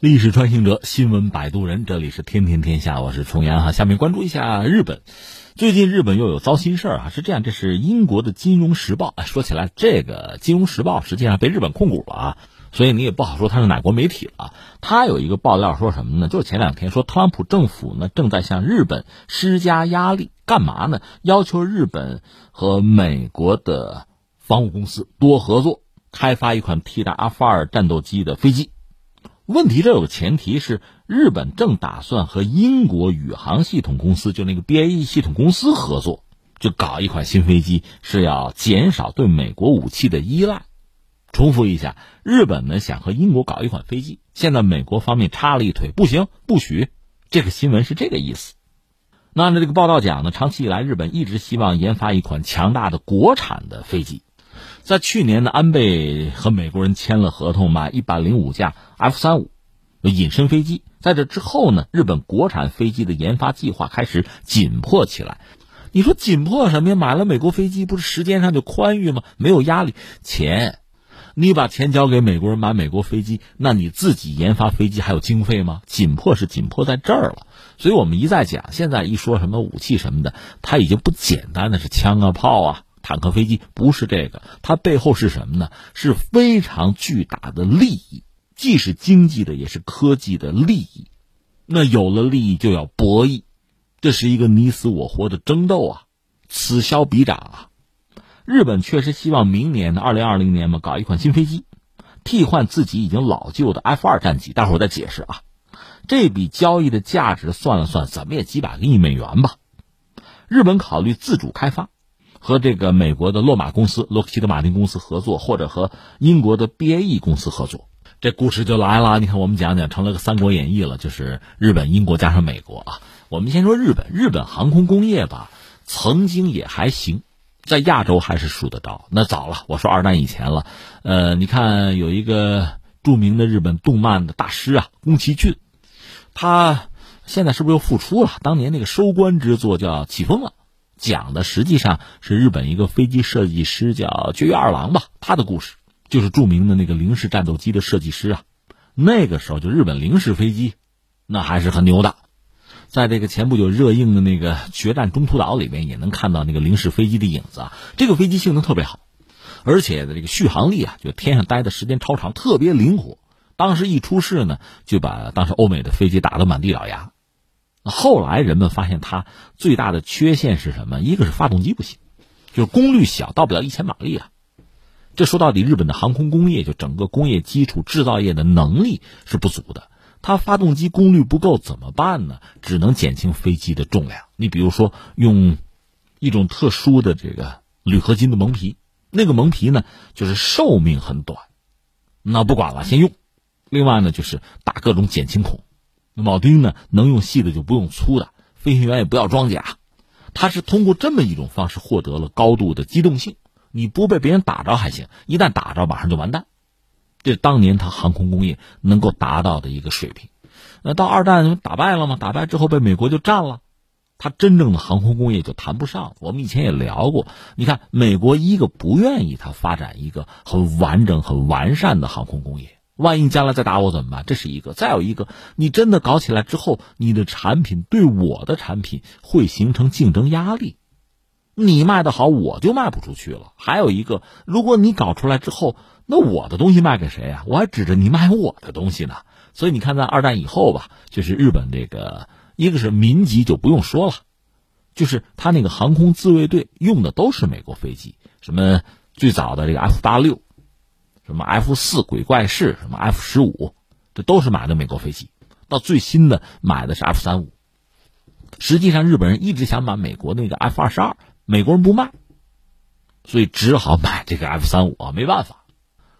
历史穿行者，新闻摆渡人，这里是天天天下，我是重阳哈。下面关注一下日本，最近日本又有糟心事儿啊，是这样，这是英国的《金融时报》。说起来，这个《金融时报》实际上被日本控股了啊，所以你也不好说它是哪国媒体了。它有一个爆料说什么呢？就是前两天说特朗普政府呢正在向日本施加压力，干嘛呢？要求日本和美国的防务公司多合作，开发一款替代阿法尔战斗机的飞机。问题这有个前提是，日本正打算和英国宇航系统公司，就那个 BAE 系统公司合作，就搞一款新飞机，是要减少对美国武器的依赖。重复一下，日本呢想和英国搞一款飞机，现在美国方面插了一腿，不行，不许。这个新闻是这个意思。那按照这个报道讲呢，长期以来日本一直希望研发一款强大的国产的飞机。在去年呢，安倍和美国人签了合同，买一百零五架 F 三五隐身飞机。在这之后呢，日本国产飞机的研发计划开始紧迫起来。你说紧迫什么呀？买了美国飞机，不是时间上就宽裕吗？没有压力，钱，你把钱交给美国人买美国飞机，那你自己研发飞机还有经费吗？紧迫是紧迫在这儿了。所以我们一再讲，现在一说什么武器什么的，它已经不简单的是枪啊炮啊。坦克、飞机不是这个，它背后是什么呢？是非常巨大的利益，既是经济的，也是科技的利益。那有了利益就要博弈，这是一个你死我活的争斗啊，此消彼长啊。日本确实希望明年的二零二零年嘛，搞一款新飞机，替换自己已经老旧的 F 二战机。待会儿再解释啊，这笔交易的价值算了算，怎么也几百个亿美元吧。日本考虑自主开发。和这个美国的洛马公司、洛克希德马丁公司合作，或者和英国的 BAE 公司合作，这故事就来了。你看，我们讲讲成了个《三国演义》了，就是日本、英国加上美国啊。我们先说日本，日本航空工业吧，曾经也还行，在亚洲还是数得着。那早了，我说二战以前了。呃，你看有一个著名的日本动漫的大师啊，宫崎骏，他现在是不是又复出了？当年那个收官之作叫《起风了》。讲的实际上是日本一个飞机设计师叫绝月二郎吧，他的故事就是著名的那个零式战斗机的设计师啊。那个时候就日本零式飞机，那还是很牛的。在这个前不久热映的那个《决战中途岛》里面，也能看到那个零式飞机的影子啊。这个飞机性能特别好，而且的这个续航力啊，就天上待的时间超长，特别灵活。当时一出事呢，就把当时欧美的飞机打得满地找牙。后来人们发现它最大的缺陷是什么？一个是发动机不行，就是功率小，到不了一千马力啊。这说到底，日本的航空工业就整个工业基础制造业的能力是不足的。它发动机功率不够怎么办呢？只能减轻飞机的重量。你比如说用一种特殊的这个铝合金的蒙皮，那个蒙皮呢就是寿命很短。那不管了，先用。另外呢就是打各种减轻孔。铆钉呢，能用细的就不用粗的，飞行员也不要装甲，他是通过这么一种方式获得了高度的机动性。你不被别人打着还行，一旦打着马上就完蛋。这当年他航空工业能够达到的一个水平。那到二战打败了吗？打败之后被美国就占了，他真正的航空工业就谈不上。我们以前也聊过，你看美国一个不愿意他发展一个很完整、很完善的航空工业。万一将来再打我怎么办？这是一个。再有一个，你真的搞起来之后，你的产品对我的产品会形成竞争压力。你卖的好，我就卖不出去了。还有一个，如果你搞出来之后，那我的东西卖给谁啊？我还指着你卖我的东西呢。所以你看，在二战以后吧，就是日本这个，一个是民级就不用说了，就是他那个航空自卫队用的都是美国飞机，什么最早的这个 F 八六。什么 F 四鬼怪式，什么 F 十五，这都是买的美国飞机。到最新的买的是 F 三五。实际上，日本人一直想买美国那个 F 二十二，美国人不卖，所以只好买这个 F 三五啊，没办法。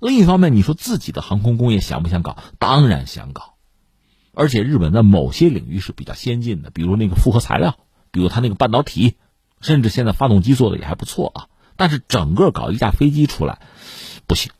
另一方面，你说自己的航空工业想不想搞？当然想搞。而且日本在某些领域是比较先进的，比如那个复合材料，比如它那个半导体，甚至现在发动机做的也还不错啊。但是整个搞一架飞机出来，不行。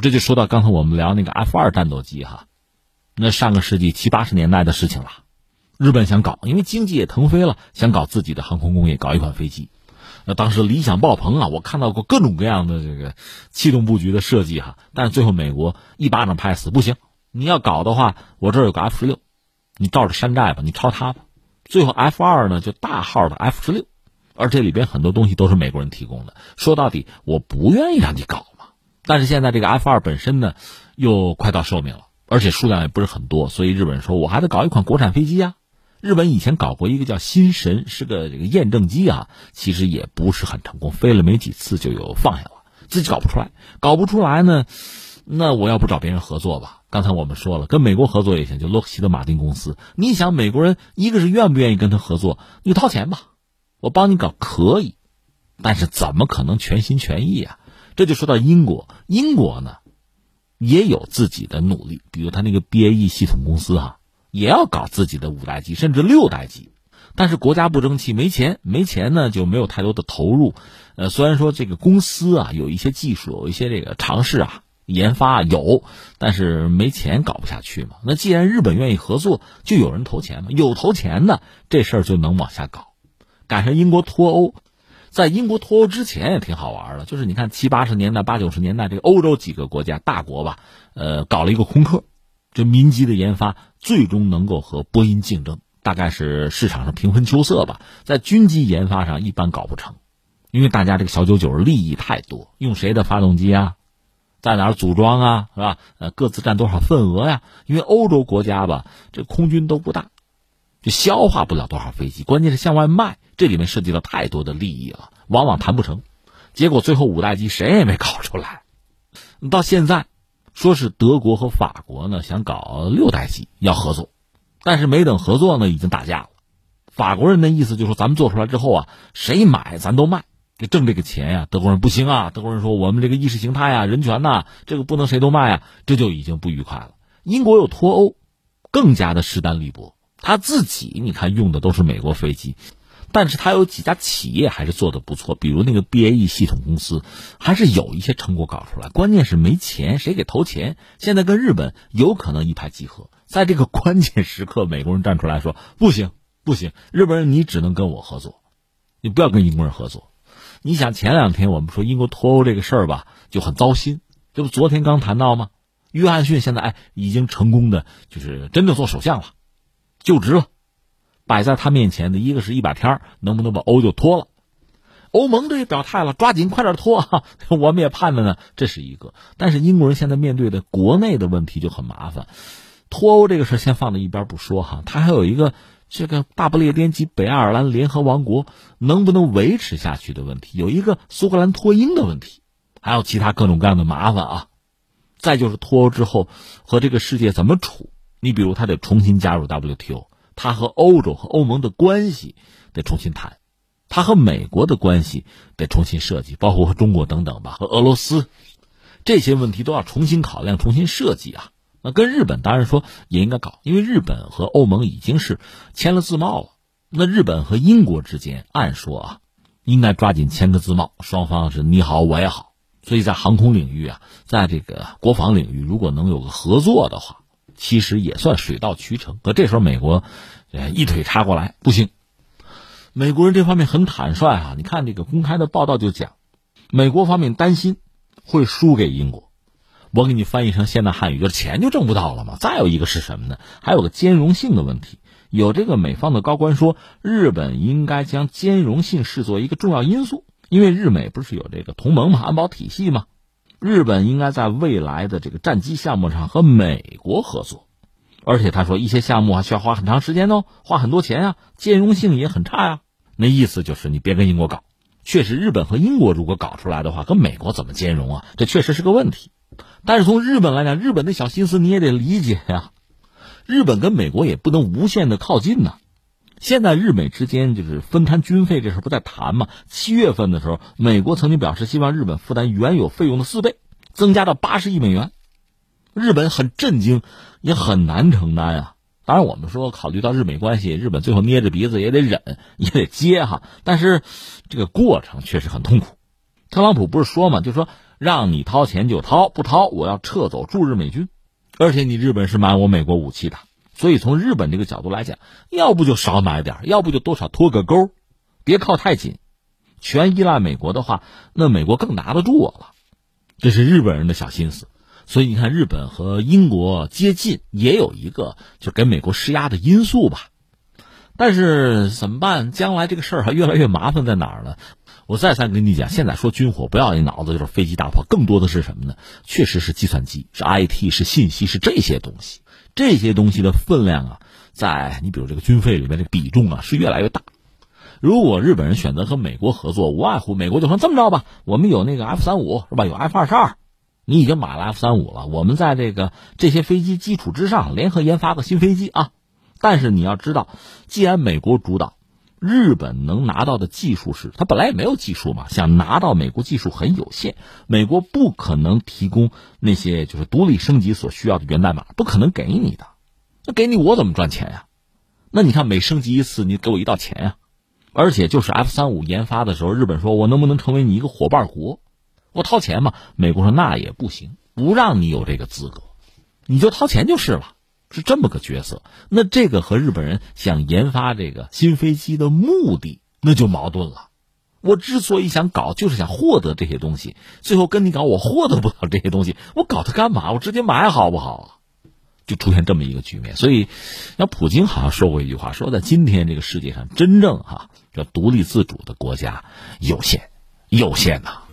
这就说到刚才我们聊那个 F 二战斗机哈，那上个世纪七八十年代的事情了。日本想搞，因为经济也腾飞了，想搞自己的航空工业，搞一款飞机。那当时理想爆棚啊，我看到过各种各样的这个气动布局的设计哈。但是最后美国一巴掌拍死，不行，你要搞的话，我这儿有个 F 十六，你照着山寨吧，你抄它吧。最后 F 二呢，就大号的 F 十六，而这里边很多东西都是美国人提供的。说到底，我不愿意让你搞。但是现在这个 F 二本身呢，又快到寿命了，而且数量也不是很多，所以日本人说我还得搞一款国产飞机啊。日本以前搞过一个叫新神，是个这个验证机啊，其实也不是很成功，飞了没几次就有放下了，自己搞不出来，搞不出来呢，那我要不找别人合作吧。刚才我们说了，跟美国合作也行，就洛克希德马丁公司。你想，美国人一个是愿不愿意跟他合作？你掏钱吧，我帮你搞可以，但是怎么可能全心全意啊？这就说到英国，英国呢也有自己的努力，比如他那个 BAE 系统公司哈，也要搞自己的五代机甚至六代机，但是国家不争气，没钱，没钱呢就没有太多的投入。呃，虽然说这个公司啊有一些技术，有一些这个尝试啊。研发有，但是没钱搞不下去嘛。那既然日本愿意合作，就有人投钱嘛。有投钱的，这事儿就能往下搞。赶上英国脱欧，在英国脱欧之前也挺好玩的，就是你看七八十年代、八九十年代，这个欧洲几个国家大国吧，呃，搞了一个空客，这民机的研发最终能够和波音竞争，大概是市场上平分秋色吧。在军机研发上一般搞不成，因为大家这个小九九利益太多，用谁的发动机啊？在哪组装啊，是吧？呃，各自占多少份额呀？因为欧洲国家吧，这空军都不大，就消化不了多少飞机。关键是向外卖，这里面涉及到太多的利益了，往往谈不成。结果最后五代机谁也没搞出来。到现在，说是德国和法国呢想搞六代机要合作，但是没等合作呢，已经打架了。法国人的意思就是说，咱们做出来之后啊，谁买咱都卖。就挣这个钱呀，德国人不行啊！德国人说我们这个意识形态啊、人权呐，这个不能谁都卖啊，这就已经不愉快了。英国又脱欧，更加的势单力薄。他自己你看用的都是美国飞机，但是他有几家企业还是做的不错，比如那个 BAE 系统公司，还是有一些成果搞出来。关键是没钱，谁给投钱？现在跟日本有可能一拍即合，在这个 关键时刻，美国人站出来说不行不行，日本人你只能跟我合作，你不要跟英国人合作。你想前两天我们说英国脱欧这个事儿吧，就很糟心。这不昨天刚谈到吗？约翰逊现在哎已经成功的就是真的做首相了，就职了。摆在他面前的一个是一百天能不能把欧就脱了？欧盟这也表态了，抓紧快点脱啊！我们也盼着呢。这是一个，但是英国人现在面对的国内的问题就很麻烦。脱欧这个事先放在一边不说哈，他还有一个。这个大不列颠及北爱尔兰联合王国能不能维持下去的问题，有一个苏格兰脱英的问题，还有其他各种各样的麻烦啊。再就是脱欧之后和这个世界怎么处？你比如他得重新加入 WTO，他和欧洲和欧盟的关系得重新谈，他和美国的关系得重新设计，包括和中国等等吧，和俄罗斯这些问题都要重新考量、重新设计啊。那跟日本当然说也应该搞，因为日本和欧盟已经是签了自贸了。那日本和英国之间，按说啊，应该抓紧签个自贸，双方是你好我也好。所以在航空领域啊，在这个国防领域，如果能有个合作的话，其实也算水到渠成。可这时候美国，呃，一腿插过来不行。美国人这方面很坦率啊，你看这个公开的报道就讲，美国方面担心会输给英国。我给你翻译成现代汉语，就是钱就挣不到了嘛。再有一个是什么呢？还有个兼容性的问题。有这个美方的高官说，日本应该将兼容性视作一个重要因素，因为日美不是有这个同盟嘛，安保体系嘛。日本应该在未来的这个战机项目上和美国合作，而且他说一些项目还需要花很长时间哦，花很多钱啊，兼容性也很差呀。那意思就是你别跟英国搞。确实，日本和英国如果搞出来的话，跟美国怎么兼容啊？这确实是个问题。但是从日本来讲，日本的小心思你也得理解呀。日本跟美国也不能无限的靠近呐。现在日美之间就是分摊军费这事不在谈吗？七月份的时候，美国曾经表示希望日本负担原有费用的四倍，增加到八十亿美元。日本很震惊，也很难承担啊。当然，我们说考虑到日美关系，日本最后捏着鼻子也得忍，也得接哈。但是这个过程确实很痛苦。特朗普不是说嘛，就说。让你掏钱就掏，不掏我要撤走驻日美军，而且你日本是买我美国武器的，所以从日本这个角度来讲，要不就少买点，要不就多少脱个钩，别靠太紧，全依赖美国的话，那美国更拿得住我了。这是日本人的小心思。所以你看，日本和英国接近，也有一个就给美国施压的因素吧。但是怎么办？将来这个事儿还越来越麻烦在哪儿呢？我再三跟你讲，现在说军火，不要一脑子就是飞机大炮，更多的是什么呢？确实是计算机，是 IT，是信息，是这些东西。这些东西的分量啊，在你比如这个军费里面，的比重啊是越来越大。如果日本人选择和美国合作，无外乎美国就说这么着吧，我们有那个 F 三五是吧？有 F 二十二。你已经买了 F 三五了，我们在这个这些飞机基础之上联合研发个新飞机啊！但是你要知道，既然美国主导，日本能拿到的技术是，它本来也没有技术嘛，想拿到美国技术很有限，美国不可能提供那些就是独立升级所需要的源代码，不可能给你的，那给你我怎么赚钱呀？那你看每升级一次，你给我一道钱呀！而且就是 F 三五研发的时候，日本说我能不能成为你一个伙伴国？我掏钱嘛，美国说那也不行，不让你有这个资格，你就掏钱就是了，是这么个角色。那这个和日本人想研发这个新飞机的目的那就矛盾了。我之所以想搞，就是想获得这些东西，最后跟你搞，我获得不了这些东西，我搞它干嘛？我直接买好不好？就出现这么一个局面。所以，像普京好像说过一句话，说在今天这个世界上，真正哈叫独立自主的国家有限，有限呐。